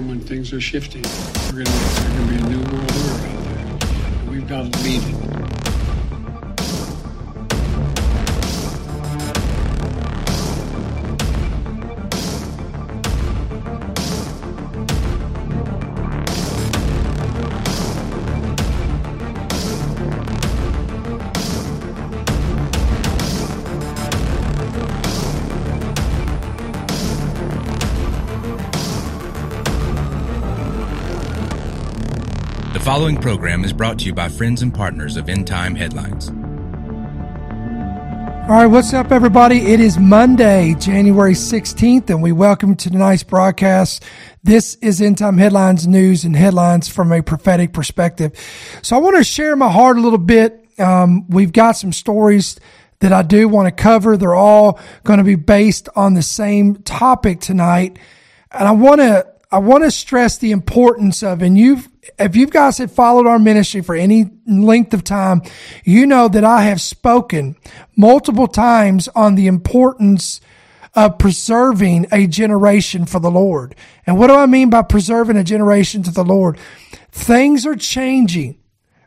time when things are shifting. We're going to be a new world order out there. We've got to lead it. Following program is brought to you by friends and partners of End Time Headlines. All right, what's up, everybody? It is Monday, January 16th, and we welcome to tonight's broadcast. This is End Time Headlines news and headlines from a prophetic perspective. So I want to share my heart a little bit. Um, we've got some stories that I do want to cover. They're all going to be based on the same topic tonight. And I want to, I want to stress the importance of, and you've, if you guys have followed our ministry for any length of time, you know that I have spoken multiple times on the importance of preserving a generation for the Lord. And what do I mean by preserving a generation to the Lord? Things are changing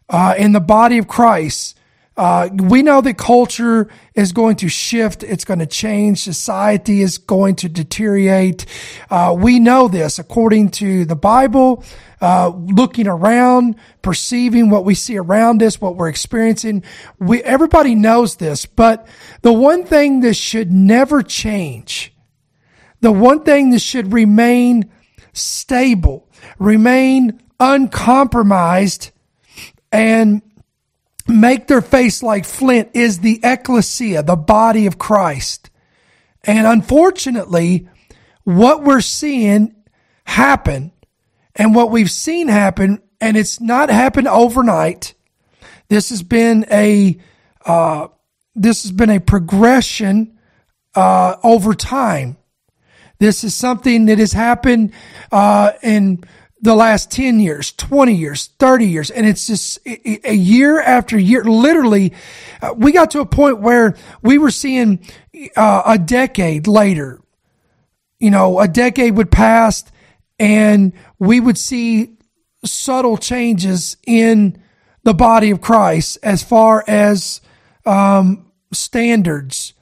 uh, in the body of Christ. Uh, we know that culture is going to shift. It's going to change. Society is going to deteriorate. Uh, we know this according to the Bible, uh, looking around, perceiving what we see around us, what we're experiencing. We, everybody knows this, but the one thing that should never change, the one thing that should remain stable, remain uncompromised, and make their face like flint is the ecclesia, the body of Christ. And unfortunately, what we're seeing happen and what we've seen happen, and it's not happened overnight. This has been a, uh, this has been a progression, uh, over time. This is something that has happened, uh, in the last 10 years, 20 years, 30 years. And it's just a year after year. Literally, uh, we got to a point where we were seeing uh, a decade later, you know, a decade would pass and we would see subtle changes in the body of Christ as far as um, standards,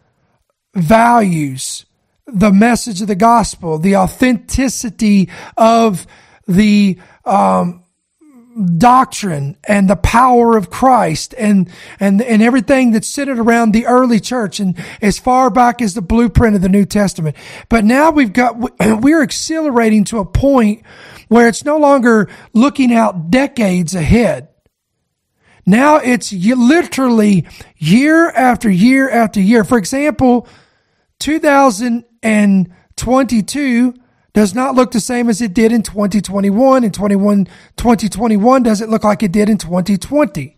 values, the message of the gospel, the authenticity of the um, doctrine and the power of Christ and and and everything that's centered around the early church and as far back as the blueprint of the New Testament. But now we've got we're accelerating to a point where it's no longer looking out decades ahead. Now it's literally year after year after year. For example, 2022 does not look the same as it did in 2021 and 21 2021 doesn't look like it did in 2020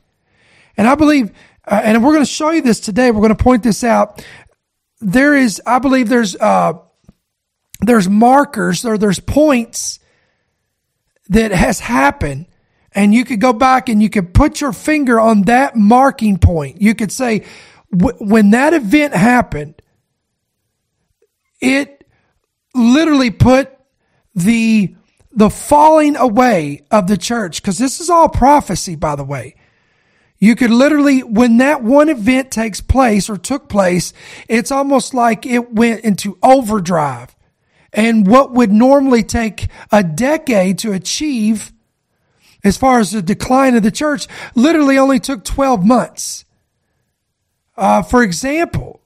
and i believe uh, and we're going to show you this today. We're going to point this out. There is i believe there's uh there's markers or there's points that has happened and you could go back and you could put your finger on that marking point. You could say when that event happened it literally put the the falling away of the church because this is all prophecy by the way. You could literally when that one event takes place or took place it's almost like it went into overdrive. And what would normally take a decade to achieve as far as the decline of the church literally only took 12 months. Uh, for example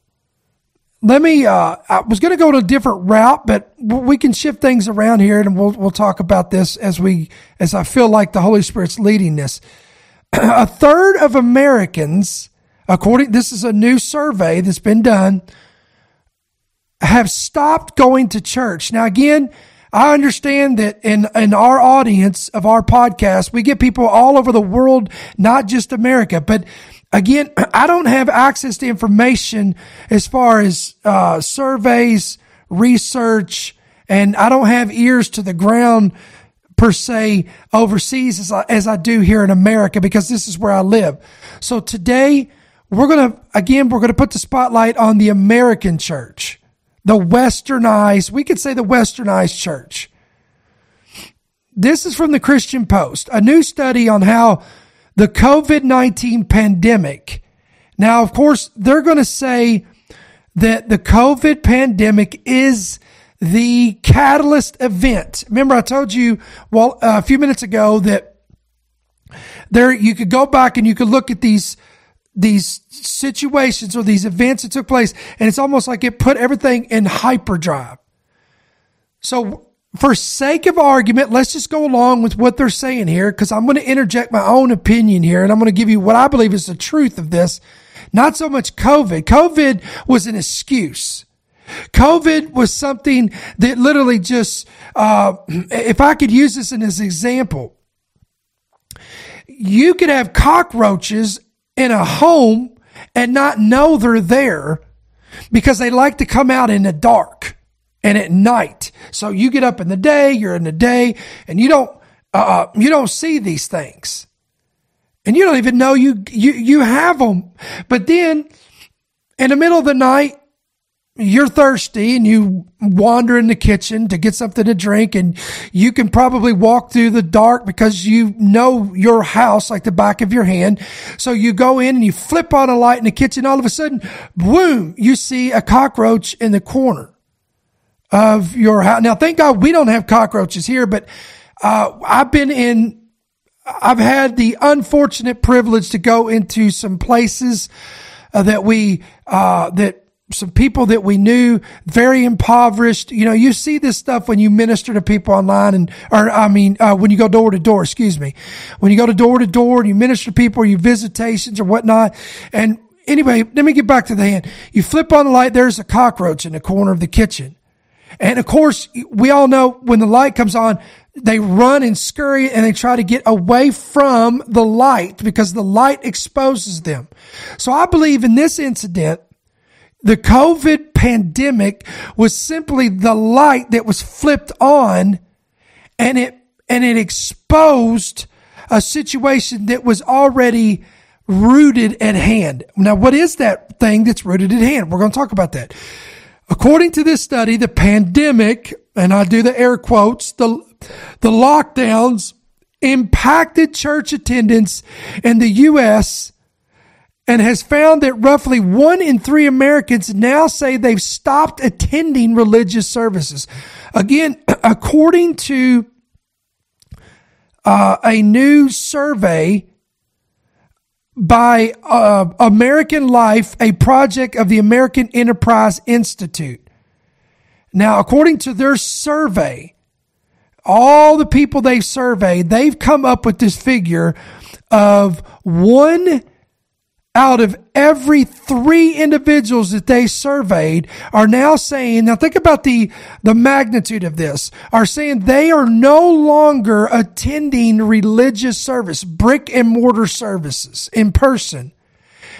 let me uh, i was going to go to a different route but we can shift things around here and we'll, we'll talk about this as we as i feel like the holy spirit's leading this. A third of americans according this is a new survey that's been done have stopped going to church. Now again I understand that in, in our audience of our podcast, we get people all over the world, not just America, but Again, I don't have access to information as far as uh, surveys, research, and I don't have ears to the ground per se overseas as I, as I do here in America because this is where I live. So today we're going to, again, we're going to put the spotlight on the American church, the westernized, we could say the westernized church. This is from the Christian Post, a new study on how the COVID 19 pandemic. Now, of course, they're going to say that the COVID pandemic is the catalyst event. Remember, I told you well a few minutes ago that there you could go back and you could look at these these situations or these events that took place, and it's almost like it put everything in hyperdrive. So, for sake of argument, let's just go along with what they're saying here, because I'm going to interject my own opinion here, and I'm going to give you what I believe is the truth of this. Not so much COVID. COVID was an excuse. COVID was something that literally just, uh, if I could use this as an example, you could have cockroaches in a home and not know they're there because they like to come out in the dark and at night. So you get up in the day, you're in the day, and you don't uh, uh you don't see these things, and you don't even know you you you have them. But then in the middle of the night, you're thirsty and you wander in the kitchen to get something to drink and you can probably walk through the dark because you know your house like the back of your hand. So you go in and you flip on a light in the kitchen. All of a sudden, boom, you see a cockroach in the corner of your house. Now, thank God we don't have cockroaches here, but, uh, I've been in, I've had the unfortunate privilege to go into some places uh, that we, uh, that some people that we knew very impoverished. You know, you see this stuff when you minister to people online and, or I mean, uh, when you go door to door, excuse me, when you go to door to door and you minister to people or you visitations or whatnot. And anyway, let me get back to the hand. You flip on the light, there's a cockroach in the corner of the kitchen. And of course, we all know when the light comes on, they run and scurry and they try to get away from the light because the light exposes them. So I believe in this incident, the COVID pandemic was simply the light that was flipped on and it, and it exposed a situation that was already rooted at hand. Now, what is that thing that's rooted at hand? We're going to talk about that. According to this study, the pandemic, and I do the air quotes, the, the lockdowns impacted church attendance in the U.S and has found that roughly one in three Americans now say they've stopped attending religious services. Again, according to uh, a new survey by uh, American Life, a project of the American Enterprise Institute. Now, according to their survey, all the people they've surveyed, they've come up with this figure of one out of every three individuals that they surveyed are now saying, now think about the, the magnitude of this, are saying they are no longer attending religious service, brick and mortar services in person.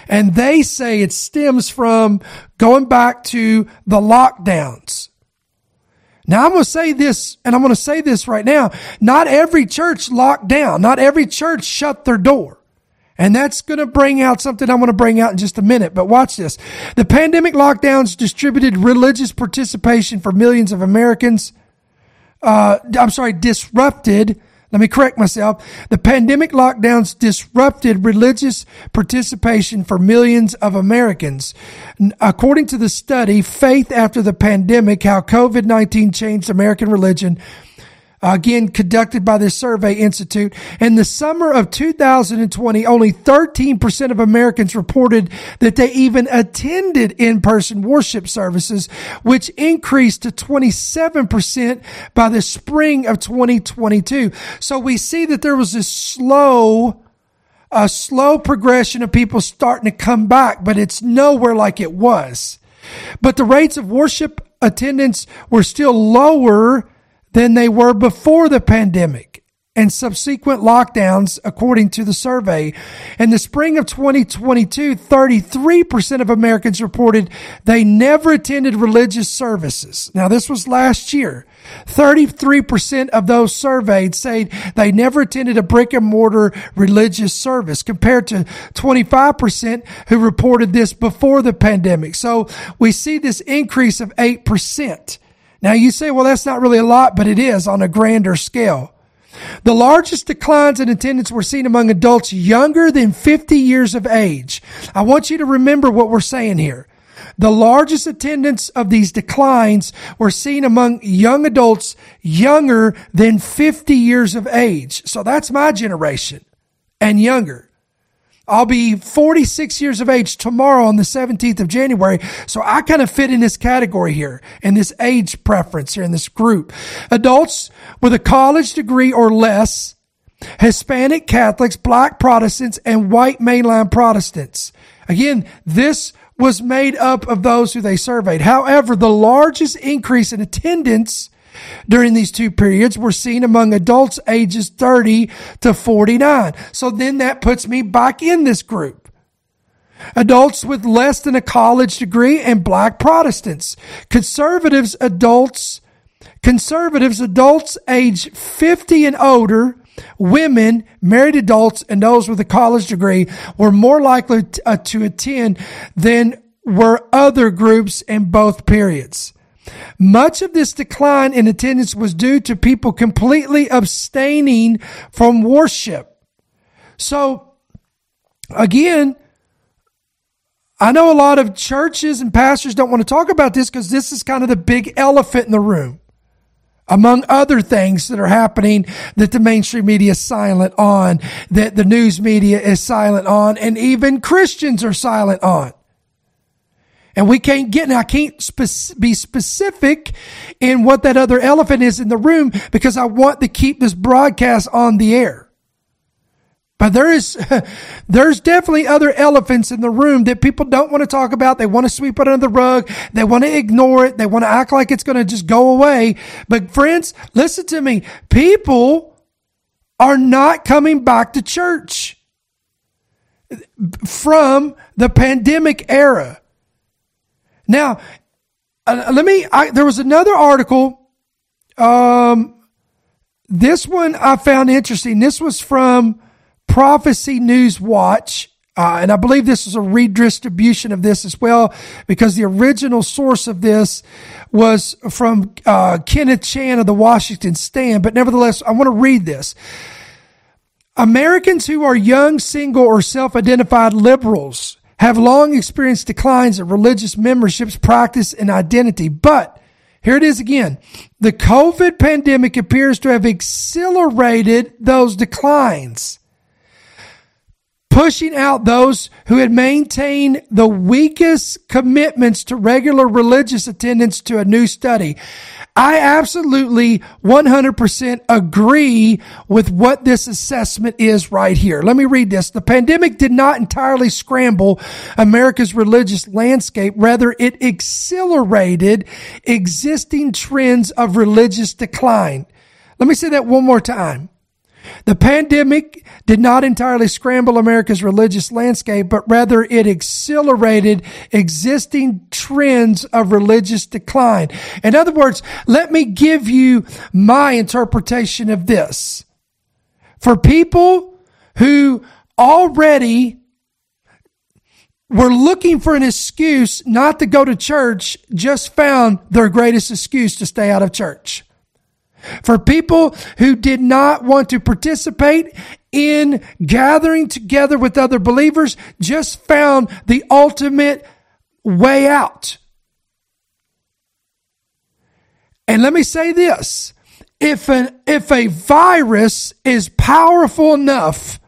And they say it stems from going back to the lockdowns. Now I'm going to say this, and I'm going to say this right now. Not every church locked down. Not every church shut their door. And that's going to bring out something I'm going to bring out in just a minute. But watch this. The pandemic lockdowns distributed religious participation for millions of Americans. Uh, I'm sorry, disrupted. Let me correct myself. The pandemic lockdowns disrupted religious participation for millions of Americans. According to the study, Faith After the Pandemic, How COVID-19 Changed American Religion, Uh, again conducted by the Survey Institute. In the summer of 2020, only 13% of Americans reported that they even attended in-person worship services, which increased to 27% by the spring of 2022. So we see that there was this slow a slow progression of people starting to come back, but it's nowhere like it was. But the rates of worship attendance were still lower than they were before the pandemic and subsequent lockdowns, according to the survey. In the spring of 2022, 33% of Americans reported they never attended religious services. Now, this was last year. 33% of those surveyed say they never attended a brick and mortar religious service compared to 25% who reported this before the pandemic. So we see this increase of 8%. Now you say, well, that's not really a lot, but it is on a grander scale. The largest declines in attendance were seen among adults younger than 50 years of age. I want you to remember what we're saying here. The largest attendance of these declines were seen among young adults younger than 50 years of age. So that's my generation and younger. I'll be 46 years of age tomorrow on the 17th of January. So I kind of fit in this category here in this age preference here in this group. Adults with a college degree or less, Hispanic Catholics, black Protestants, and white mainline Protestants. Again, this was made up of those who they surveyed. However, the largest increase in attendance during these two periods were seen among adults ages 30 to 49. So then that puts me back in this group. Adults with less than a college degree and black Protestants. Conservatives, adults, conservatives, adults age 50 and older, women, married adults, and those with a college degree were more likely uh, to attend than were other groups in both periods. Much of this decline in attendance was due to people completely abstaining from worship. So, again, I know a lot of churches and pastors don't want to talk about this because this is kind of the big elephant in the room. Among other things that are happening that the mainstream media is silent on, that the news media is silent on, and even Christians are silent on. And we can't get, and I can't spe- be specific in what that other elephant is in the room because I want to keep this broadcast on the air. But there is, there's definitely other elephants in the room that people don't want to talk about. They want to sweep it under the rug. They want to ignore it. They want to act like it's going to just go away. But friends, listen to me. People are not coming back to church from the pandemic era. Now, uh, let me, I, there was another article. Um, this one I found interesting. This was from Prophecy News Watch. Uh, and I believe this is a redistribution of this as well, because the original source of this was from uh, Kenneth Chan of the Washington Stand. But nevertheless, I want to read this. Americans who are young, single, or self identified liberals have long experienced declines of religious memberships, practice, and identity. But here it is again. The COVID pandemic appears to have accelerated those declines pushing out those who had maintained the weakest commitments to regular religious attendance to a new study. I absolutely 100% agree with what this assessment is right here. Let me read this. The pandemic did not entirely scramble America's religious landscape. Rather, it accelerated existing trends of religious decline. Let me say that one more time. The pandemic did not entirely scramble America's religious landscape, but rather it accelerated existing trends of religious decline. In other words, let me give you my interpretation of this. For people who already were looking for an excuse not to go to church, just found their greatest excuse to stay out of church. For people who did not want to participate in gathering together with other believers, just found the ultimate way out. And let me say this. If an, if a virus is powerful enough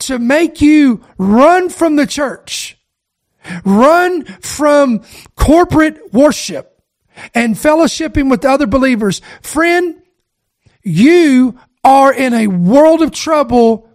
to make you run from the church, run from corporate worship, and fellowshipping with other believers. Friend, you are in a world of trouble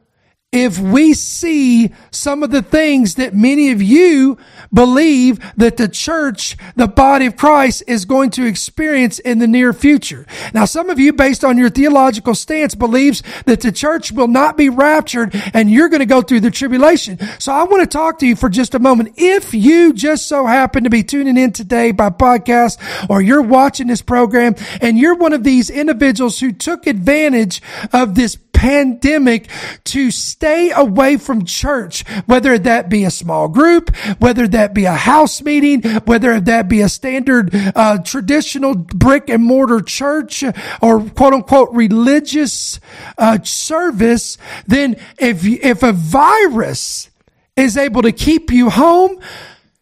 if we see some of the things that many of you believe that the church, the body of Christ is going to experience in the near future. Now, some of you, based on your theological stance, believes that the church will not be raptured and you're going to go through the tribulation. So I want to talk to you for just a moment. If you just so happen to be tuning in today by podcast or you're watching this program and you're one of these individuals who took advantage of this pandemic to stay away from church, whether that be a small group, whether that be a house meeting, whether that be a standard uh, traditional brick and mortar church or quote unquote religious uh, service, then if if a virus is able to keep you home,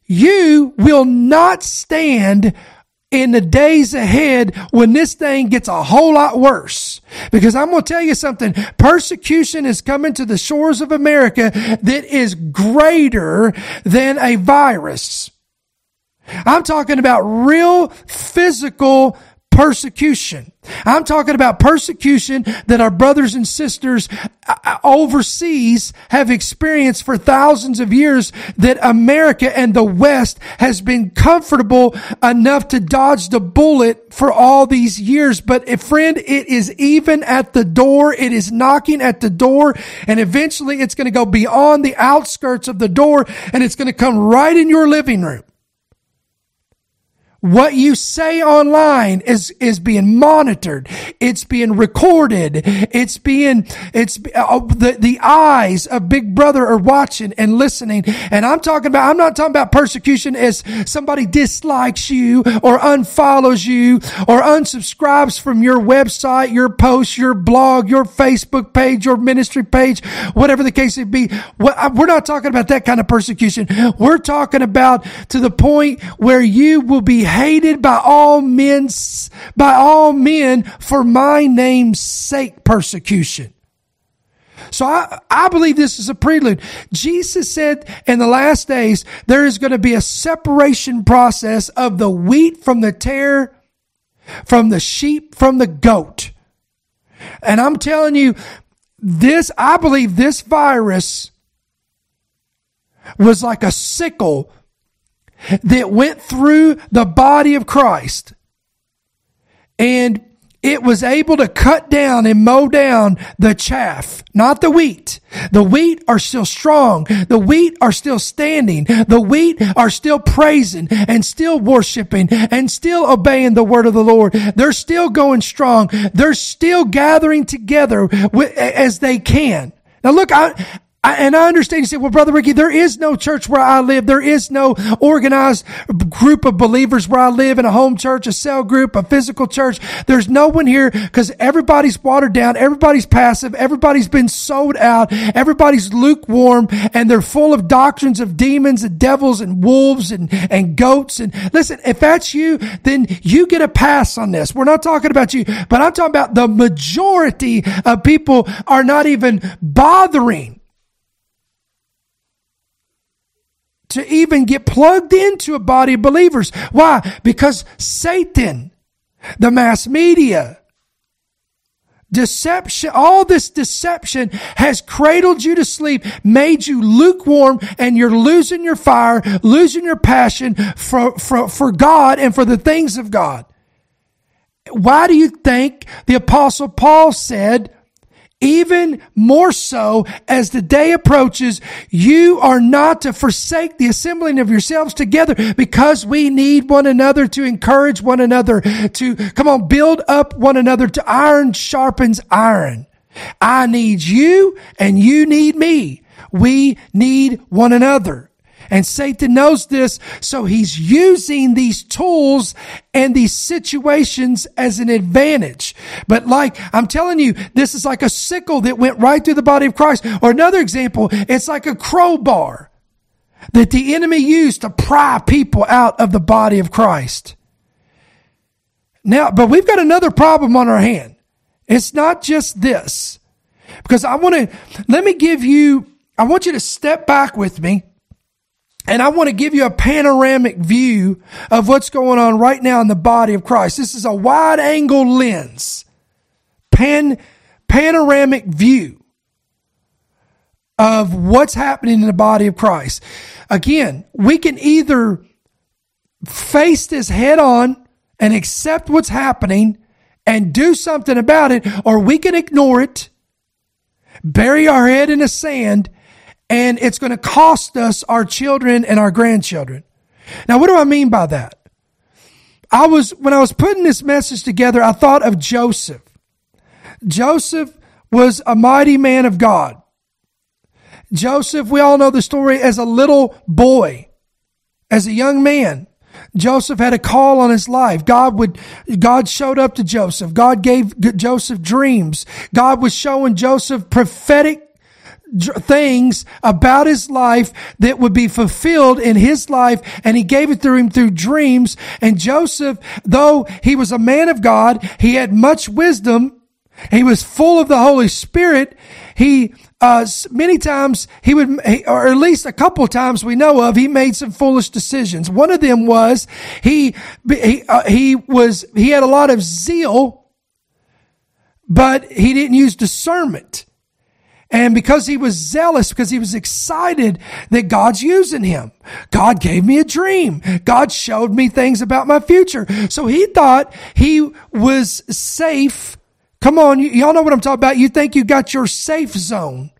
you will not stand in the days ahead when this thing gets a whole lot worse. Because I'm going to tell you something. Persecution is coming to the shores of America that is greater than a virus. I'm talking about real physical persecution. I'm talking about persecution that our brothers and sisters uh, uh, overseas have experienced for thousands of years that America and the West has been comfortable enough to dodge the bullet for all these years. But eh, friend, it is even at the door. It is knocking at the door and eventually it's going to go beyond the outskirts of the door and it's going to come right in your living room. What you say online is, is being monitored. It's being recorded. It's being, it's, uh, the, the eyes of Big Brother are watching and listening. And I'm talking about, I'm not talking about persecution as somebody dislikes you or unfollows you or unsubscribes from your website, your post, your blog, your Facebook page, your ministry page, whatever the case may be. We're not talking about that kind of persecution. We're talking about to the point where you will be hated by all men, by all men for my name's sake persecution. So I, I believe this is a prelude. Jesus said in the last days, there is going to be a separation process of the wheat from the tare, from the sheep from the goat. And I'm telling you, this, I believe this virus was like a sickle that went through the body of Christ and it was able to cut down and mow down the chaff, not the wheat. The wheat are still strong. The wheat are still standing. The wheat are still praising and still worshiping and still obeying the word of the Lord. They're still going strong. They're still gathering together as they can. Now look, I, I, and I understand you say, well, Brother Ricky, there is no church where I live. There is no organized group of believers where I live in a home church, a cell group, a physical church. There's no one here because everybody's watered down. Everybody's passive. Everybody's been sold out. Everybody's lukewarm and they're full of doctrines of demons and devils and wolves and, and goats. And listen, if that's you, then you get a pass on this. We're not talking about you, but I'm talking about the majority of people are not even bothering to even get plugged into a body of believers. Why? Because Satan, the mass media, deception, all this deception has cradled you to sleep, made you lukewarm, and you're losing your fire, losing your passion for, for, for God and for the things of God. Why do you think the apostle Paul said, even more so as the day approaches, you are not to forsake the assembling of yourselves together because we need one another to encourage one another to come on, build up one another to iron sharpens iron. I need you and you need me. We need one another. And Satan knows this, so he's using these tools and these situations as an advantage. But like, I'm telling you, this is like a sickle that went right through the body of Christ. Or another example, it's like a crowbar that the enemy used to pry people out of the body of Christ. Now, but we've got another problem on our hand. It's not just this. Because I want to, let me give you, I want you to step back with me and I want to give you a panoramic view of what's going on right now in the body of Christ. This is a wide angle lens, pan, panoramic view of what's happening in the body of Christ. Again, we can either face this head on and accept what's happening and do something about it, or we can ignore it, bury our head in the sand, and it's going to cost us our children and our grandchildren. Now, what do I mean by that? I was, when I was putting this message together, I thought of Joseph. Joseph was a mighty man of God. Joseph, we all know the story as a little boy, as a young man. Joseph had a call on his life. God would, God showed up to Joseph. God gave Joseph dreams. God was showing Joseph prophetic things about his life that would be fulfilled in his life and he gave it through him through dreams and Joseph though he was a man of God he had much wisdom he was full of the Holy Spirit he uh, many times he would, or at least a couple times we know of, he made some foolish decisions. One of them was he he, uh, he was he had a lot of zeal, but he didn't use discernment. And because he was zealous, because he was excited that God's using him. God gave me a dream. God showed me things about my future. So he thought he was safe. Come on, y'all know what I'm talking about. You think you got your safe zone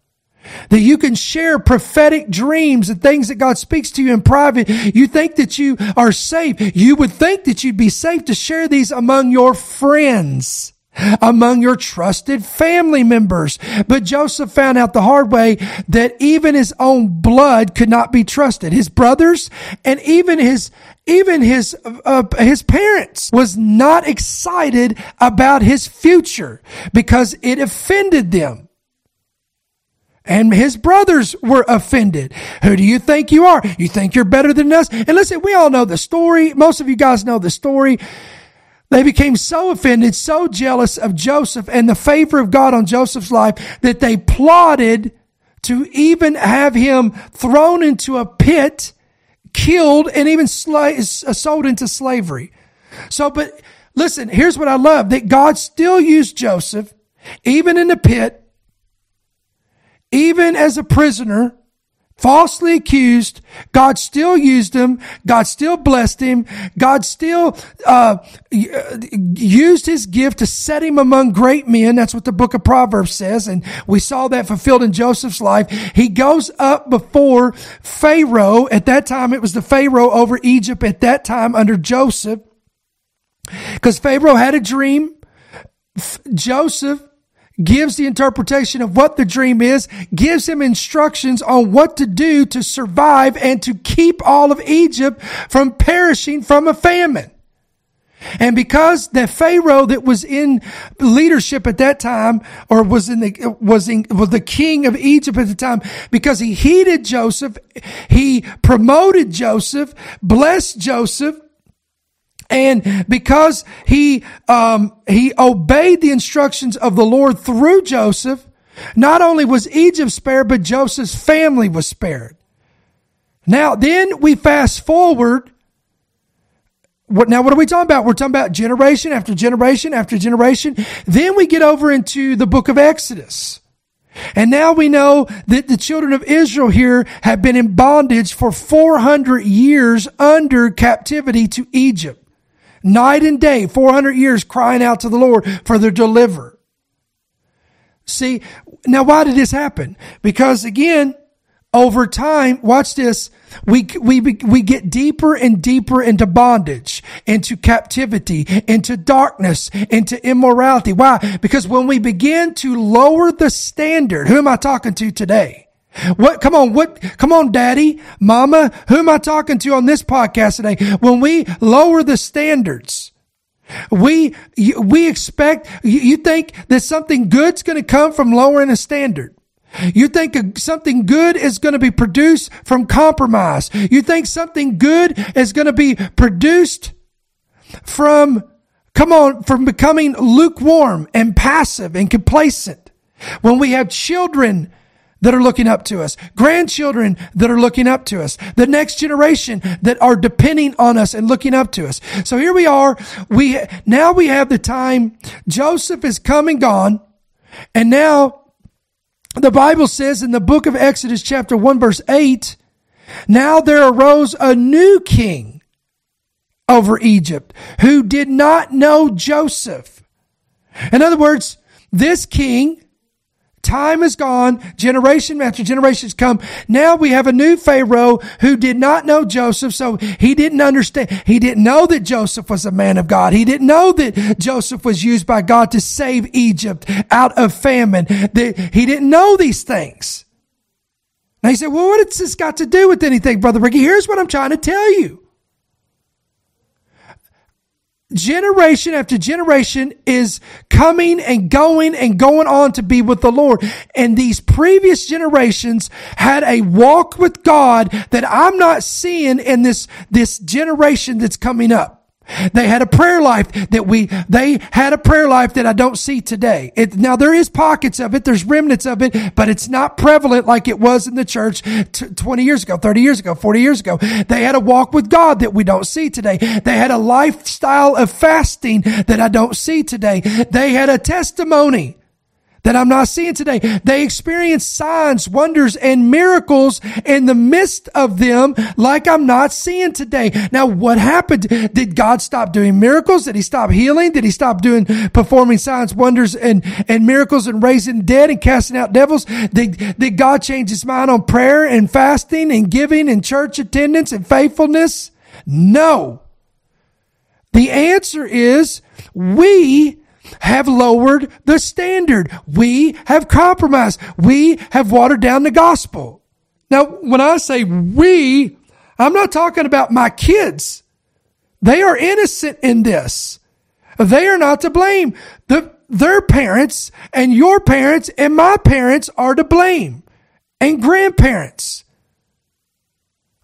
that you can share prophetic dreams and things that God speaks to you in private. You think that you are safe. You would think that you'd be safe to share these among your friends, among your trusted family members. But Joseph found out the hard way that even his own blood could not be trusted. His brothers and even his even his uh, his parents was not excited about his future because it offended them. And his brothers were offended. Who do you think you are? You think you're better than us? And listen, we all know the story. Most of you guys know the story. They became so offended, so jealous of Joseph and the favor of God on Joseph's life that they plotted to even have him thrown into a pit, killed, and even sla- uh, sold into slavery. So, but listen, here's what I love that God still used Joseph, even in the pit, even as a prisoner, falsely accused, God still used him. God still blessed him. God still uh, used his gift to set him among great men. That's what the book of Proverbs says, and we saw that fulfilled in Joseph's life. He goes up before Pharaoh. At that time, it was the Pharaoh over Egypt. At that time, under Joseph, because Pharaoh had a dream. Joseph gives the interpretation of what the dream is, gives him instructions on what to do to survive and to keep all of Egypt from perishing from a famine. And because the Pharaoh that was in leadership at that time, or was in the, was in, was the king of Egypt at the time, because he heeded Joseph, he promoted Joseph, blessed Joseph, and because he, um, he obeyed the instructions of the Lord through Joseph, not only was Egypt spared, but Joseph's family was spared. Now, then we fast forward. What, now, what are we talking about? We're talking about generation after generation after generation. Then we get over into the book of Exodus. And now we know that the children of Israel here have been in bondage for 400 years under captivity to Egypt night and day, 400 years crying out to the Lord for their deliverer. See, now why did this happen? Because again, over time, watch this, we, we, we get deeper and deeper into bondage, into captivity, into darkness, into immorality. Why? Because when we begin to lower the standard, who am I talking to today? What, come on, what, come on, daddy, mama, who am I talking to on this podcast today? When we lower the standards, we, we expect, you think that something good's going to come from lowering a standard. You think something good is going to be produced from compromise. You think something good is going to be produced from, come on, from becoming lukewarm and passive and complacent. When we have children that are looking up to us, grandchildren that are looking up to us, the next generation that are depending on us and looking up to us. So here we are. We, now we have the time. Joseph is come and gone. And now the Bible says in the book of Exodus chapter 1 verse 8, now there arose a new king over Egypt who did not know Joseph. In other words, this king Time is gone. Generation after generations come. Now we have a new Pharaoh who did not know Joseph. So he didn't understand. He didn't know that Joseph was a man of God. He didn't know that Joseph was used by God to save Egypt out of famine. He didn't know these things. Now he said, well, what has this got to do with anything, Brother Ricky? Here's what I'm trying to tell you generation after generation is coming and going and going on to be with the Lord. And these previous generations had a walk with God that I'm not seeing in this, this generation that's coming up. They had a prayer life that we, they had a prayer life that I don't see today. It, now there is pockets of it, there's remnants of it, but it's not prevalent like it was in the church t- 20 years ago, 30 years ago, 40 years ago. They had a walk with God that we don't see today. They had a lifestyle of fasting that I don't see today. They had a testimony that I'm not seeing today. They experience signs, wonders, and miracles in the midst of them like I'm not seeing today. Now, what happened? Did God stop doing miracles? Did he stop healing? Did he stop doing, performing signs, wonders, and, and miracles and raising dead and casting out devils? Did, did God change his mind on prayer and fasting and giving and church attendance and faithfulness? No. The answer is we have lowered the standard. We have compromised. We have watered down the gospel. Now, when I say we, I'm not talking about my kids. They are innocent in this. They are not to blame. The, their parents and your parents and my parents are to blame and grandparents.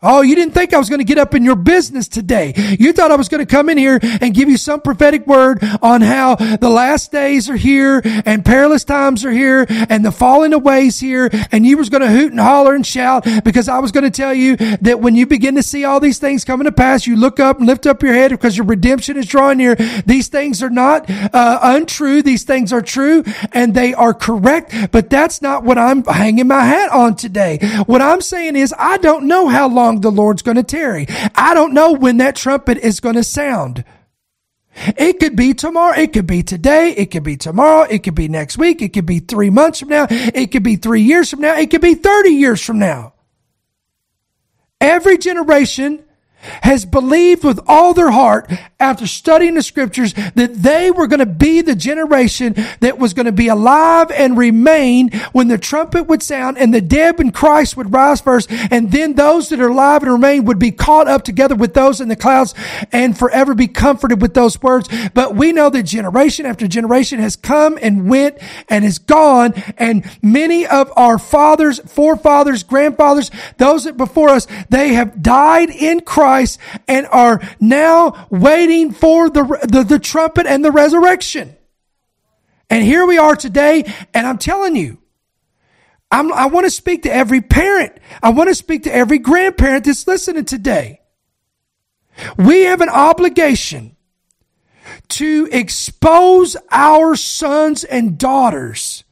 Oh, you didn't think I was going to get up in your business today. You thought I was going to come in here and give you some prophetic word on how the last days are here and perilous times are here and the falling away is here. And you was going to hoot and holler and shout because I was going to tell you that when you begin to see all these things coming to pass, you look up and lift up your head because your redemption is drawing near. These things are not uh, untrue. These things are true and they are correct. But that's not what I'm hanging my hat on today. What I'm saying is I don't know how long long the Lord's going to tarry. I don't know when that trumpet is going to sound. It could be tomorrow. It could be today. It could be tomorrow. It could be next week. It could be three months from now. It could be three years from now. It could be 30 years from now. Every generation has believed with all their heart after studying the scriptures that they were going to be the generation that was going to be alive and remain when the trumpet would sound and the dead in Christ would rise first. And then those that are alive and remain would be caught up together with those in the clouds and forever be comforted with those words. But we know that generation after generation has come and went and is gone. And many of our fathers, forefathers, grandfathers, those that before us, they have died in Christ and are now waiting waiting for the, the, the trumpet and the resurrection. And here we are today, and I'm telling you, I'm, I want to speak to every parent. I want to speak to every grandparent that's listening today. We have an obligation to expose our sons and daughters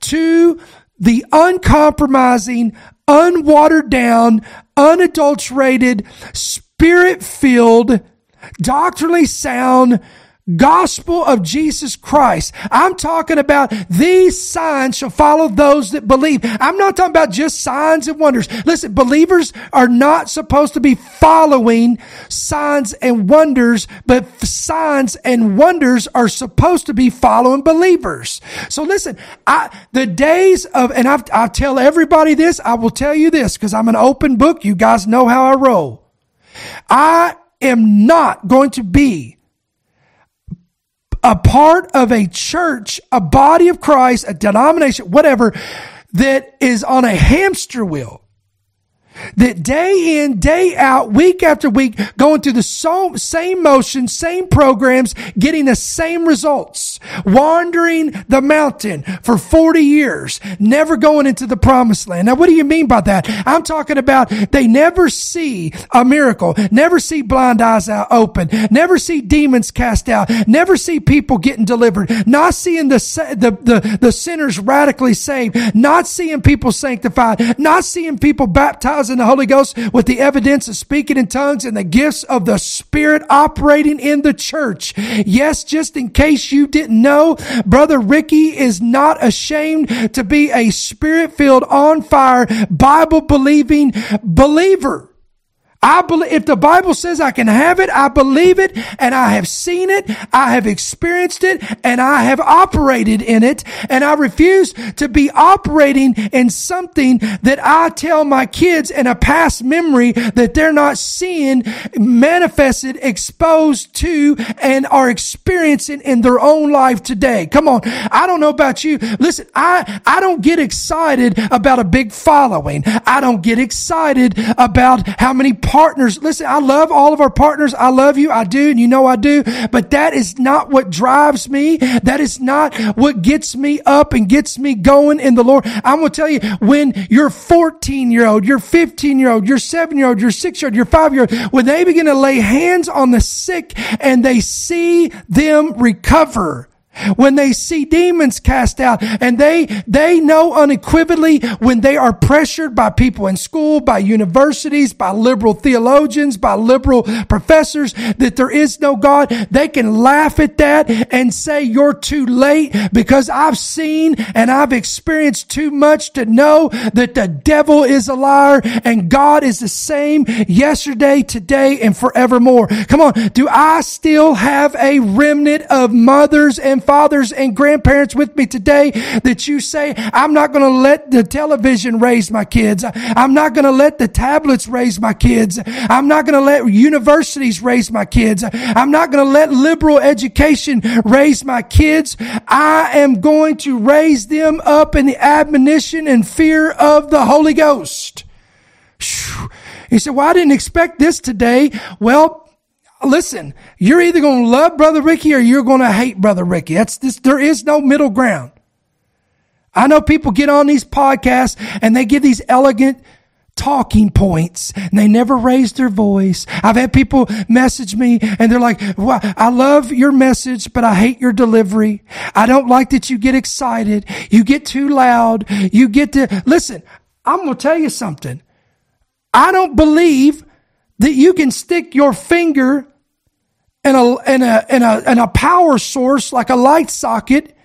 to the uncompromising, unwatered down, unadulterated, spirit filled doctrinally sound gospel of Jesus Christ. I'm talking about these signs shall follow those that believe. I'm not talking about just signs and wonders. Listen, believers are not supposed to be following signs and wonders, but signs and wonders are supposed to be following believers. So listen, I, the days of, and I've, I tell everybody this, I will tell you this because I'm an open book. You guys know how I roll. I am not going to be a part of a church, a body of Christ, a denomination, whatever, that is on a hamster wheel that day in, day out, week after week, going through the same motion, same programs, getting the same results, wandering the mountain for 40 years, never going into the promised land. Now, what do you mean by that? I'm talking about they never see a miracle, never see blind eyes open, never see demons cast out, never see people getting delivered, not seeing the, the, the, the sinners radically saved, not seeing people sanctified, not seeing people baptized in the Holy Ghost with the evidence of speaking in tongues and the gifts of the Spirit operating in the church. Yes, just in case you didn't know, Brother Ricky is not ashamed to be a spirit filled, on fire, Bible believing believer. I believe if the Bible says I can have it, I believe it and I have seen it, I have experienced it and I have operated in it and I refuse to be operating in something that I tell my kids in a past memory that they're not seeing manifested, exposed to and are experiencing in their own life today. Come on. I don't know about you. Listen, I, I don't get excited about a big following. I don't get excited about how many partners. Listen, I love all of our partners. I love you. I do. And you know I do. But that is not what drives me. That is not what gets me up and gets me going in the Lord. I'm going to tell you when your 14 year old, your 15 year old, your seven year old, your six year old, your five year old, when they begin to lay hands on the sick and they see them recover, when they see demons cast out and they, they know unequivocally when they are pressured by people in school, by universities, by liberal theologians, by liberal professors that there is no God, they can laugh at that and say you're too late because I've seen and I've experienced too much to know that the devil is a liar and God is the same yesterday, today, and forevermore. Come on. Do I still have a remnant of mothers and fathers and grandparents with me today that you say, I'm not going to let the television raise my kids. I'm not going to let the tablets raise my kids. I'm not going to let universities raise my kids. I'm not going to let liberal education raise my kids. I am going to raise them up in the admonition and fear of the Holy Ghost. He said, well, I didn't expect this today. Well, listen, you're either going to love Brother Ricky or you're going to hate Brother Ricky. That's this, there is no middle ground. I know people get on these podcasts and they give these elegant talking points and they never raise their voice. I've had people message me and they're like, well, I love your message, but I hate your delivery. I don't like that you get excited. You get too loud. You get to, listen, I'm going to tell you something. I don't believe that you can stick your finger and a, and a, and a, and a power source like a light socket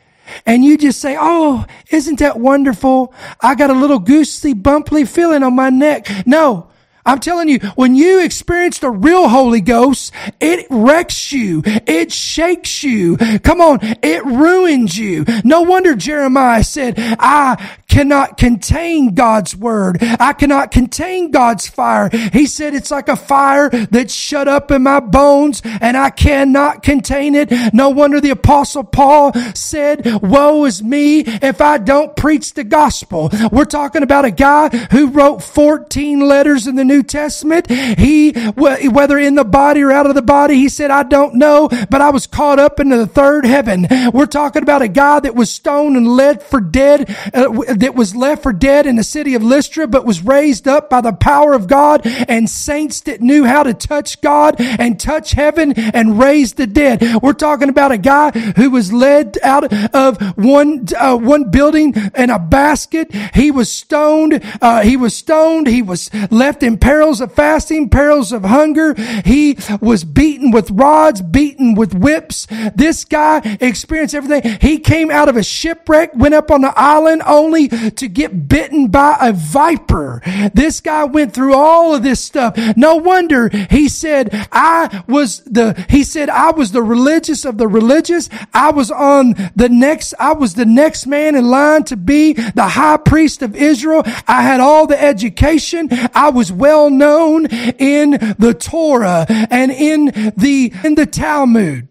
and you just say, Oh, isn't that wonderful? I got a little goosey bumpy feeling on my neck. No, I'm telling you, when you experience the real Holy Ghost, it wrecks you. It shakes you. Come on. It ruins you. No wonder Jeremiah said, I cannot contain God's word. I cannot contain God's fire. He said it's like a fire that's shut up in my bones and I cannot contain it. No wonder the apostle Paul said, woe is me if I don't preach the gospel. We're talking about a guy who wrote 14 letters in the New Testament. He, whether in the body or out of the body, he said, I don't know, but I was caught up into the third heaven. We're talking about a guy that was stoned and led for dead, uh, that was left for dead in the city of Lystra, but was raised up by the power of God and saints that knew how to touch God and touch heaven and raise the dead. We're talking about a guy who was led out of one, uh, one building in a basket. He was stoned. Uh, he was stoned. He was left in perils of fasting, perils of hunger. He was beaten with rods, beaten with whips. This guy experienced everything. He came out of a shipwreck, went up on the island only to get bitten by a viper. This guy went through all of this stuff. No wonder he said, I was the, he said, I was the religious of the religious. I was on the next, I was the next man in line to be the high priest of Israel. I had all the education. I was well known in the Torah and in the, in the Talmud.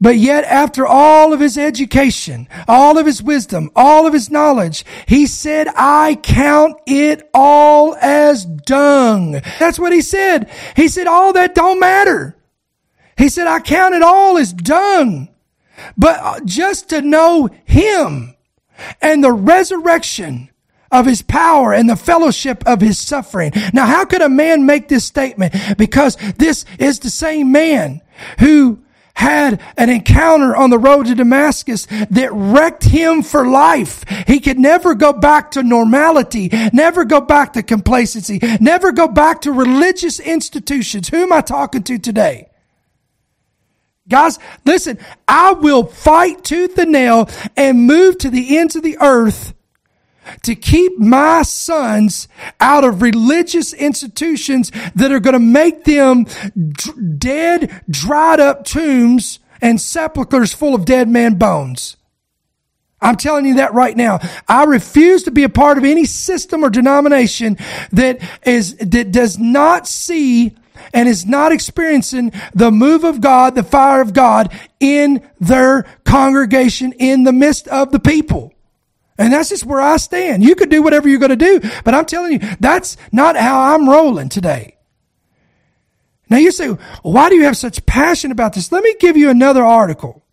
But yet, after all of his education, all of his wisdom, all of his knowledge, he said, I count it all as dung. That's what he said. He said, all that don't matter. He said, I count it all as dung. But uh, just to know him and the resurrection of his power and the fellowship of his suffering. Now, how could a man make this statement? Because this is the same man who had an encounter on the road to Damascus that wrecked him for life. He could never go back to normality, never go back to complacency, never go back to religious institutions. Who am I talking to today? Guys, listen, I will fight tooth and nail and move to the ends of the earth to keep my sons out of religious institutions that are going to make them dead, dried up tombs and sepulchres full of dead man bones. I'm telling you that right now. I refuse to be a part of any system or denomination that is, that does not see and is not experiencing the move of God, the fire of God in their congregation in the midst of the people. And that's just where I stand. You could do whatever you're going to do, but I'm telling you, that's not how I'm rolling today. Now you say, why do you have such passion about this? Let me give you another article.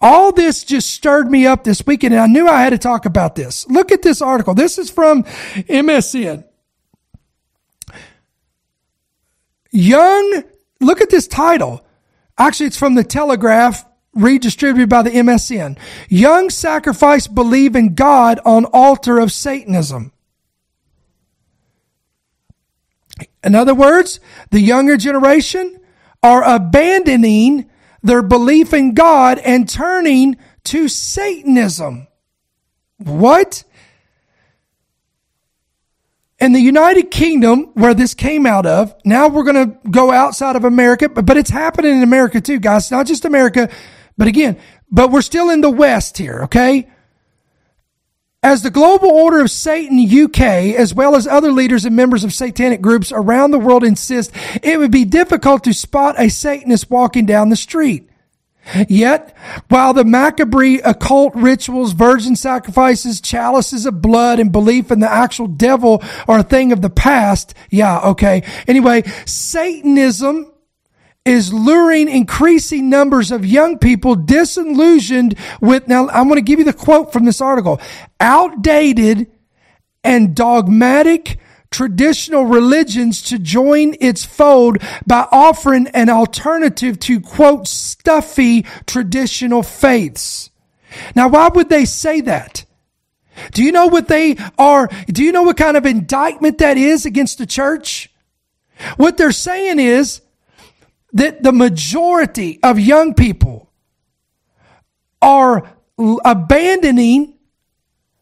All this just stirred me up this weekend, and I knew I had to talk about this. Look at this article. This is from MSN. Young, look at this title. Actually, it's from the Telegraph, redistributed by the MSN. Young sacrifice believe in God on altar of Satanism. In other words, the younger generation are abandoning their belief in God and turning to Satanism. What? In the United Kingdom, where this came out of, now we're going to go outside of America, but but it's happening in America too, guys. It's Not just America, but again, but we're still in the West here, okay? As the Global Order of Satan UK, as well as other leaders and members of satanic groups around the world insist, it would be difficult to spot a Satanist walking down the street. Yet, while the Macabre occult rituals, virgin sacrifices, chalices of blood, and belief in the actual devil are a thing of the past, yeah, okay. Anyway, Satanism is luring increasing numbers of young people disillusioned with, now I'm going to give you the quote from this article, outdated and dogmatic traditional religions to join its fold by offering an alternative to quote stuffy traditional faiths. Now, why would they say that? Do you know what they are? Do you know what kind of indictment that is against the church? What they're saying is that the majority of young people are abandoning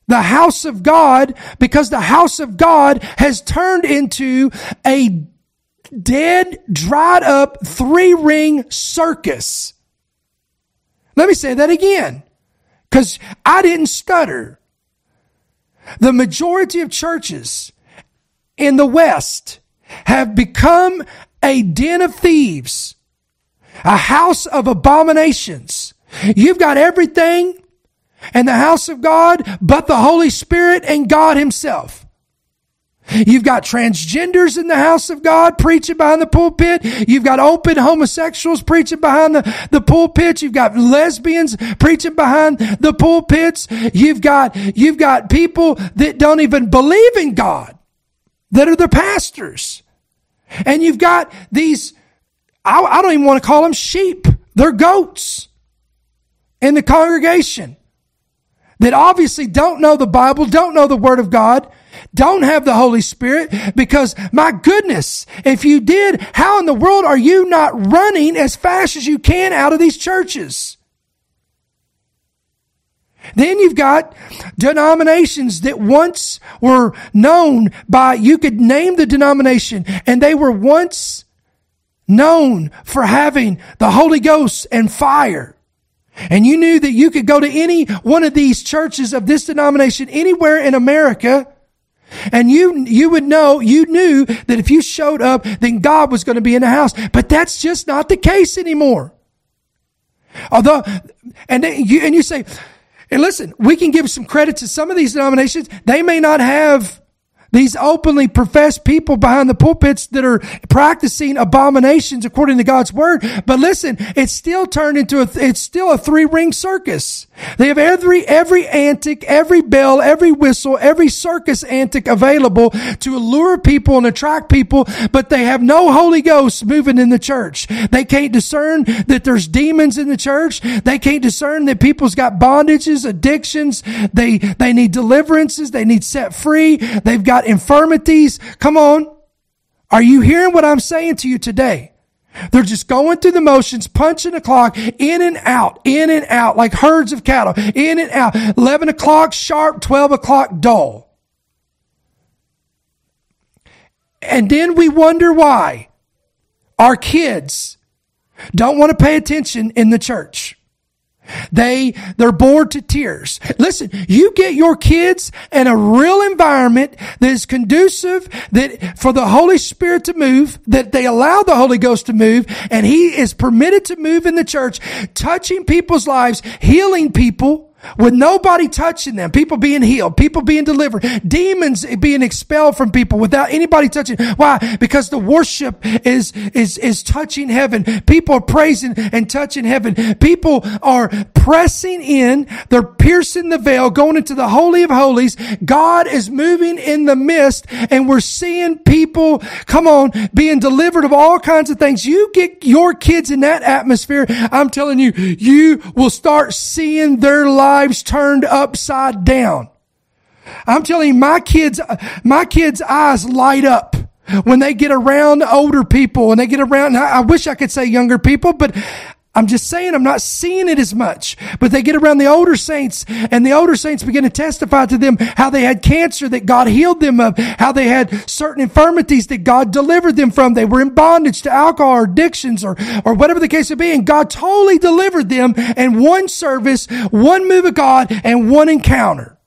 the house of God because the house of God has turned into a dead, dried up three ring circus. Let me say that again because I didn't stutter. The majority of churches in the West have become a den of thieves, a house of abominations. You've got everything and the house of God, but the Holy Spirit and God Himself. You've got transgenders in the house of God preaching behind the pulpit. You've got open homosexuals preaching behind the, the pulpits. You've got lesbians preaching behind the pulpits. You've got, you've got people that don't even believe in God that are the pastors. And you've got these, I, I don't even want to call them sheep. They're goats in the congregation that obviously don't know the Bible, don't know the Word of God, don't have the Holy Spirit because my goodness, if you did, how in the world are you not running as fast as you can out of these churches? Then you've got denominations that once were known by, you could name the denomination, and they were once known for having the Holy Ghost and fire. And you knew that you could go to any one of these churches of this denomination anywhere in America. And you, you would know, you knew that if you showed up, then God was going to be in the house. But that's just not the case anymore. Although, and you, and you say, and listen, we can give some credit to some of these denominations. They may not have These openly professed people behind the pulpits that are practicing abominations according to God's word. But listen, it's still turned into a, it's still a three ring circus. They have every, every antic, every bell, every whistle, every circus antic available to allure people and attract people, but they have no Holy Ghost moving in the church. They can't discern that there's demons in the church. They can't discern that people's got bondages, addictions. They, they need deliverances. They need set free. They've got infirmities. Come on. Are you hearing what I'm saying to you today? They're just going through the motions, punching the clock, in and out, in and out, like herds of cattle, in and out. 11 o'clock sharp, 12 o'clock dull. And then we wonder why our kids don't want to pay attention in the church. They, they're bored to tears. Listen, you get your kids in a real environment that is conducive, that for the Holy Spirit to move, that they allow the Holy Ghost to move, and He is permitted to move in the church, touching people's lives, healing people, with nobody touching them, people being healed, people being delivered, demons being expelled from people without anybody touching. Why? Because the worship is, is, is touching heaven. People are praising and touching heaven. People are pressing in. They're piercing the veil, going into the Holy of Holies. God is moving in the midst and we're seeing people, come on, being delivered of all kinds of things. You get your kids in that atmosphere. I'm telling you, you will start seeing their lives lives turned upside down. I'm telling you, my kids, my kids' eyes light up when they get around older people and they get around. I, I wish I could say younger people, but I'm just saying I'm not seeing it as much. But they get around the older saints and the older saints begin to testify to them how they had cancer that God healed them of, how they had certain infirmities that God delivered them from. They were in bondage to alcohol or addictions or, or whatever the case may be. And God totally delivered them in one service, one move of God and one encounter.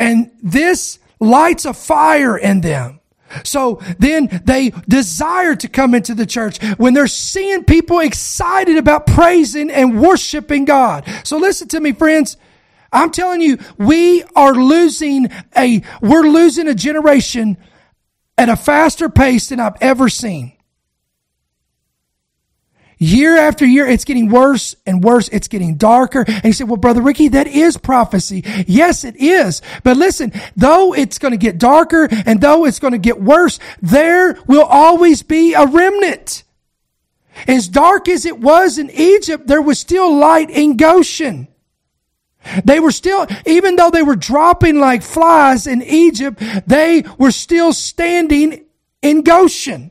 And this lights a fire in them. So then they desire to come into the church when they're seeing people excited about praising and worshiping God. So listen to me, friends. I'm telling you, we are losing a, we're losing a generation at a faster pace than I've ever seen. Year after year, it's getting worse and worse. It's getting darker. And you say, well, brother Ricky, that is prophecy. Yes, it is. But listen, though it's going to get darker and though it's going to get worse, there will always be a remnant. As dark as it was in Egypt, there was still light in Goshen. They were still, even though they were dropping like flies in Egypt, they were still standing in Goshen.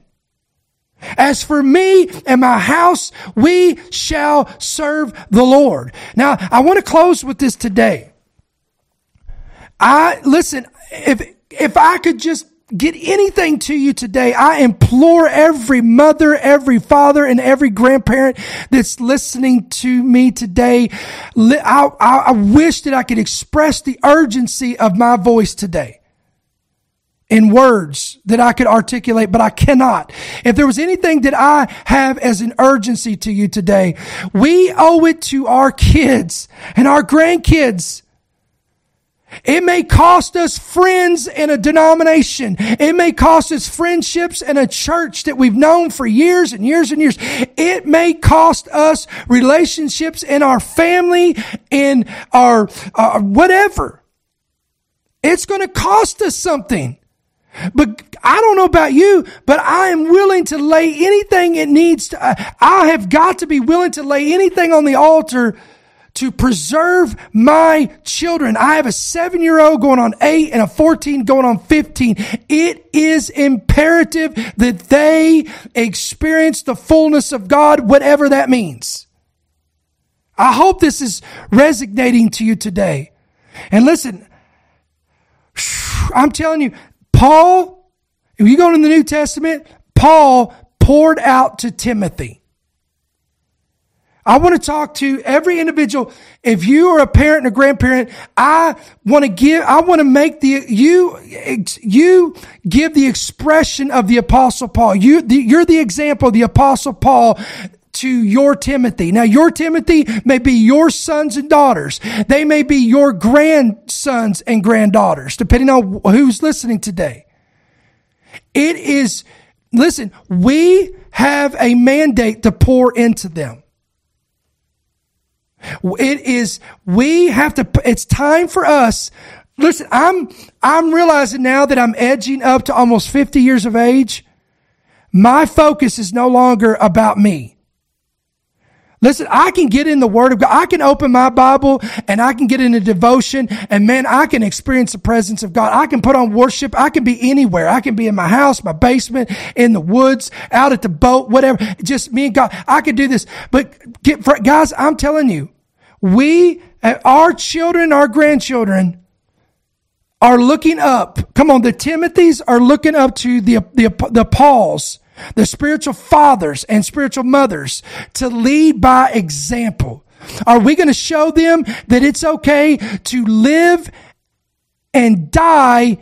As for me and my house, we shall serve the Lord. Now, I want to close with this today. I, listen, if, if I could just get anything to you today, I implore every mother, every father, and every grandparent that's listening to me today. I, I, I wish that I could express the urgency of my voice today in words that I could articulate, but I cannot. If there was anything that I have as an urgency to you today, we owe it to our kids and our grandkids. It may cost us friends in a denomination. It may cost us friendships in a church that we've known for years and years and years. It may cost us relationships in our family, in our uh, whatever. It's going to cost us something. But I don't know about you, but I am willing to lay anything it needs to, I have got to be willing to lay anything on the altar to preserve my children. I have a seven year old going on eight and a 14 going on 15. It is imperative that they experience the fullness of God, whatever that means. I hope this is resonating to you today. And listen, I'm telling you, Paul, if you go in the New Testament, Paul poured out to Timothy. I want to talk to every individual. If you are a parent and a grandparent, I want to give, I want to make the, you, you give the expression of the apostle Paul. You, the, you're the example of the apostle Paul to your Timothy. Now, your Timothy may be your sons and daughters. They may be your grandsons and granddaughters, depending on who's listening today. It is, listen, we have a mandate to pour into them. It is, we have to, it's time for us. Listen, I'm, I'm realizing now that I'm edging up to almost 50 years of age. My focus is no longer about me. Listen, I can get in the Word of God. I can open my Bible and I can get in a devotion and man, I can experience the presence of God. I can put on worship. I can be anywhere. I can be in my house, my basement, in the woods, out at the boat, whatever. Just me and God. I could do this. But get, guys, I'm telling you, we, uh, our children, our grandchildren, are looking up. Come on, the Timothys are looking up to the, the, the Pauls the spiritual fathers and spiritual mothers to lead by example? Are we going to show them that it's okay to live and die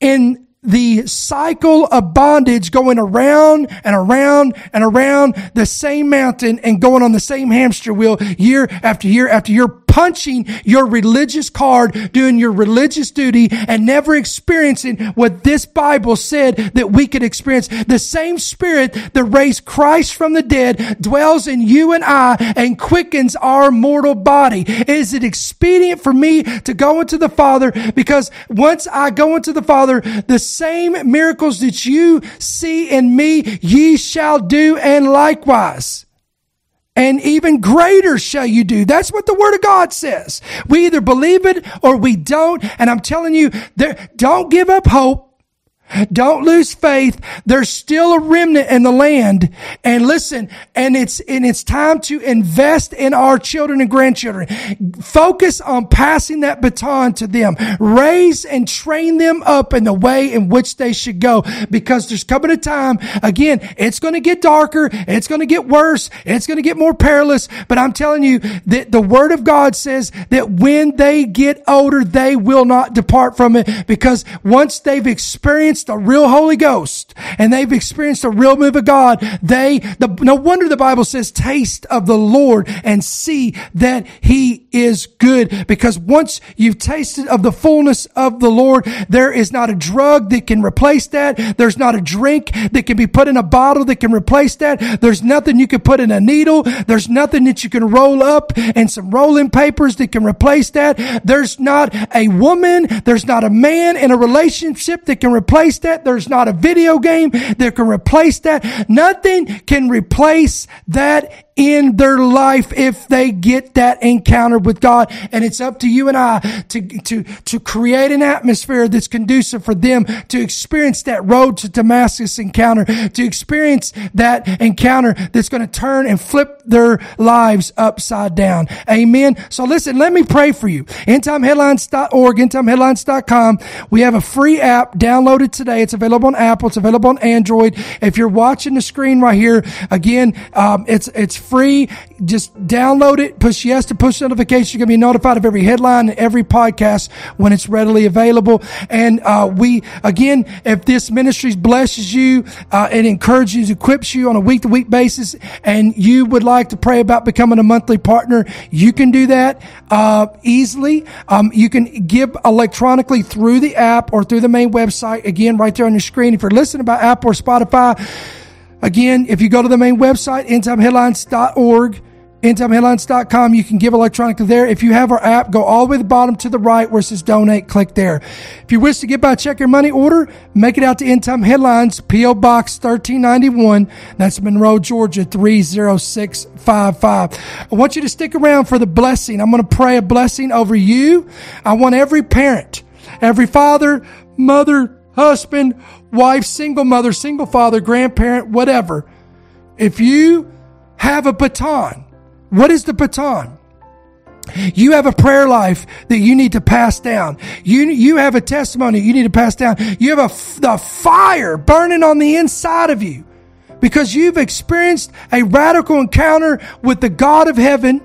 in the cycle of bondage going around and around and around the same mountain and going on the same hamster wheel year after year after year, punching your religious card, doing your religious duty and never experiencing what this Bible said that we could experience. The same spirit that raised Christ from the dead dwells in you and I and quickens our mortal body. Is it expedient for me to go into the Father? Because once I go into the Father, the same miracles that you see in me, ye shall do and likewise and even greater shall you do. That's what the word of God says. We either believe it or we don't. And I'm telling you, there, don't give up hope. Don't lose faith. There's still a remnant in the land. And listen, and it's, and it's time to invest in our children and grandchildren. Focus on passing that baton to them. Raise and train them up in the way in which they should go because there's coming a time, again, it's going to get darker. It's going to get worse. It's going to get more perilous. But I'm telling you that the word of God says that when they get older, they will not depart from it because once they've experienced experienced a real Holy Ghost and they've experienced a real move of God, they, the, no wonder the Bible says taste of the Lord and see that he is good because once you've tasted of the fullness of the Lord, there is not a drug that can replace that. There's not a drink that can be put in a bottle that can replace that. There's nothing you can put in a needle. There's nothing that you can roll up and some rolling papers that can replace that. There's not a woman. There's not a man in a relationship that can replace replace that. There's not a video game that can replace that. Nothing can replace that in their life if they get that encounter with God. And it's up to you and I to, to, to create an atmosphere that's conducive for them to experience that road to Damascus encounter, to experience that encounter that's going to turn and flip their lives upside down. Amen. So listen, let me pray for you. EndTimeHeadlines.org, EndTimeHeadlines.com. We have a free app. Download it today. It's available on Apple. It's available on Android. If you're watching the screen right here, again, um, it's, it's free. Just download it, push yes to push notifications. You're going to be notified of every headline and every podcast when it's readily available. And uh, we, again, if this ministry blesses you, uh, it encourages, equips you on a week to week basis, and you would like to pray about becoming a monthly partner, you can do that uh, easily. Um, you can give electronically through the app or through the main website. Again, right there on your screen. If you're listening by Apple or Spotify, Again, if you go to the main website, endtimeheadlines.org, endtimeheadlines.com, you can give electronically there. If you have our app, go all the way to the bottom to the right where it says donate, click there. If you wish to get by check or money order, make it out to End Time Headlines, P.O. Box 1391. That's Monroe, Georgia 30655. I want you to stick around for the blessing. I'm going to pray a blessing over you. I want every parent, every father, mother, husband, wife, single mother, single father, grandparent, whatever. If you have a baton, what is the baton? You have a prayer life that you need to pass down. You, you have a testimony you need to pass down. You have a, the fire burning on the inside of you because you've experienced a radical encounter with the God of heaven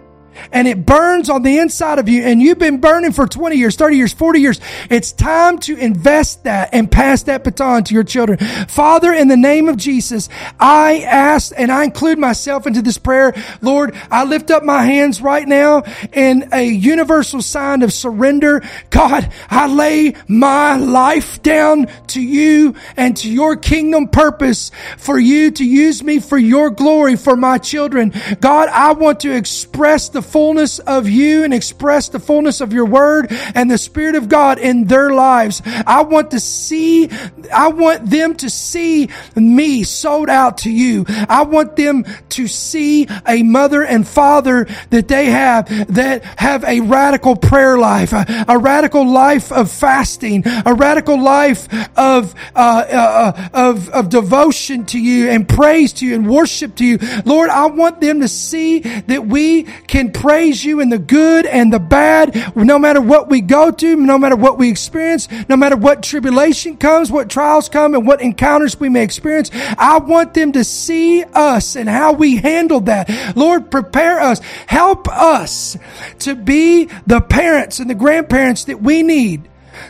and it burns on the inside of you and you've been burning for 20 years, 30 years, 40 years, it's time to invest that and pass that baton to your children. Father, in the name of Jesus, I ask and I include myself into this prayer. Lord, I lift up my hands right now in a universal sign of surrender. God, I lay my life down to you and to your kingdom purpose for you to use me for your glory for my children. God, I want to express the fullness of you and express the fullness of your word and the spirit of God in their lives. I want to see, I want them to see me sold out to you. I want them to see a mother and father that they have that have a radical prayer life, a, a radical life of fasting, a radical life of, uh, uh, of, of devotion to you and praise to you and worship to you. Lord, I want them to see that we can praise you in the good and the bad, no matter what we go to, no matter what we experience, no matter what tribulation comes, what trials come, and what encounters we may experience. I want them to see us and how we handle that. Lord, prepare us. Help us to be the parents and the grandparents that we need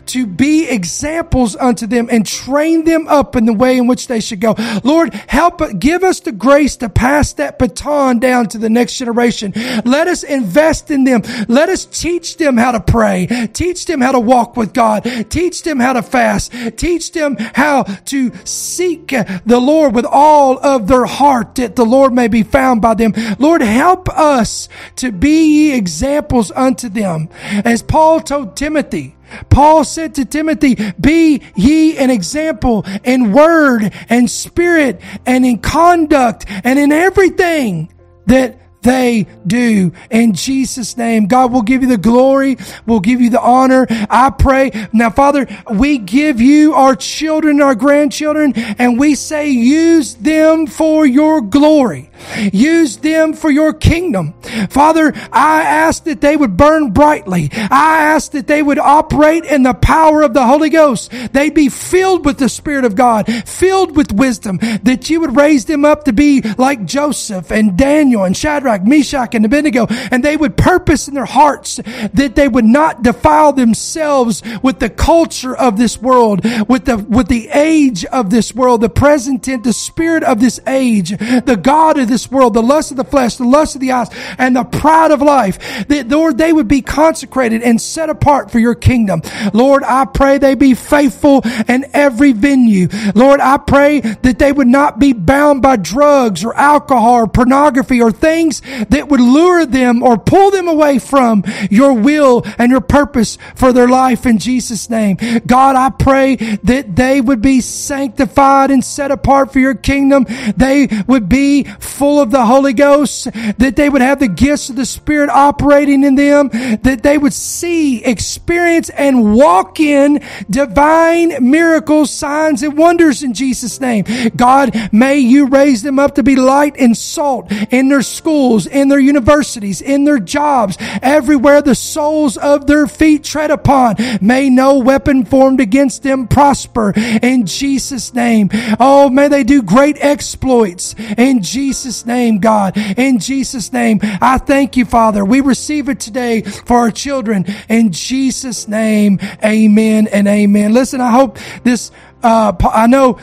to be examples unto them and train them up in the way in which they should go. Lord, help, give us the grace to pass that baton down to the next generation. Let us invest in them. Let us teach them how to pray. Teach them how to walk with God. Teach them how to fast. Teach them how to seek the Lord with all of their heart that the Lord may be found by them. Lord, help us to be examples unto them. As Paul told Timothy, Paul said to Timothy, be ye an example in word and spirit and in conduct and in everything that they do. In Jesus' name, God will give you the glory. We'll give you the honor. I pray. Now, Father, we give you our children, our grandchildren, and we say use them for your glory. Use them for your kingdom. Father, I ask that they would burn brightly. I ask that they would operate in the power of the Holy Ghost. They'd be filled with the Spirit of God, filled with wisdom, that you would raise them up to be like Joseph and Daniel and Shadrach, Meshach, and Abednego, and they would purpose in their hearts that they would not defile themselves with the culture of this world, with the, with the age of this world, the present tense, the spirit of this age, the God of this world, the lust of the flesh, the lust of the eyes, and the pride of life, that Lord, they would be consecrated and set apart for your kingdom. Lord, I pray they be faithful in every venue. Lord, I pray that they would not be bound by drugs or alcohol or pornography or things that would lure them or pull them away from your will and your purpose for their life in Jesus' name. God, I pray that they would be sanctified and set apart for your kingdom. They would be full of the Holy Ghost, that they would have the gifts of the Spirit operating in them, that they would see, experience, and walk in divine miracles, signs, and wonders in Jesus' name. God, may you raise them up to be light and salt in their schools, in their universities, in their jobs, everywhere the soles of their feet tread upon. May no weapon formed against them prosper in Jesus' name. Oh, may they do great exploits in Jesus' Jesus' name, God. In Jesus' name, I thank you, Father. We receive it today for our children. In Jesus' name, amen and amen. Listen, I hope this, uh, I know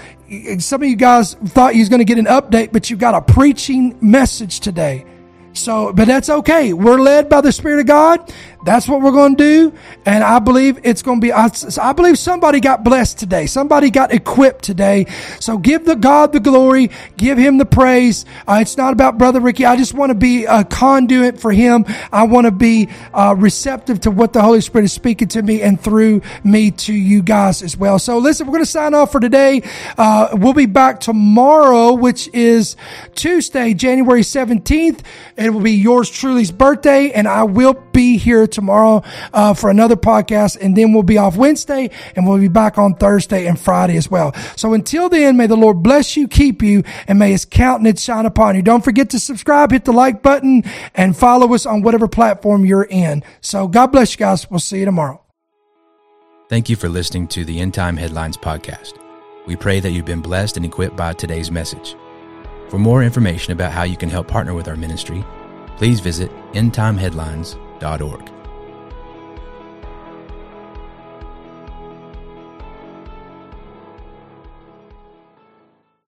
some of you guys thought you was going to get an update, but you got a preaching message today. So, but that's okay. We're led by the Spirit of God. That's what we're going to do. And I believe it's going to be, I, I, believe somebody got blessed today. Somebody got equipped today. So give the God the glory. Give him the praise. Uh, it's not about Brother Ricky. I just want to be a conduit for him. I want to be uh, receptive to what the Holy Spirit is speaking to me and through me to you guys as well. So listen, we're going to sign off for today. Uh, we'll be back tomorrow, which is Tuesday, January 17th. It will be yours truly's birthday and I will be here tomorrow uh, for another podcast, and then we'll be off Wednesday, and we'll be back on Thursday and Friday as well. So until then, may the Lord bless you, keep you, and may His countenance shine upon you. Don't forget to subscribe, hit the like button, and follow us on whatever platform you're in. So God bless you guys. We'll see you tomorrow. Thank you for listening to the End Time Headlines podcast. We pray that you've been blessed and equipped by today's message. For more information about how you can help partner with our ministry, please visit endtimeheadlines.org.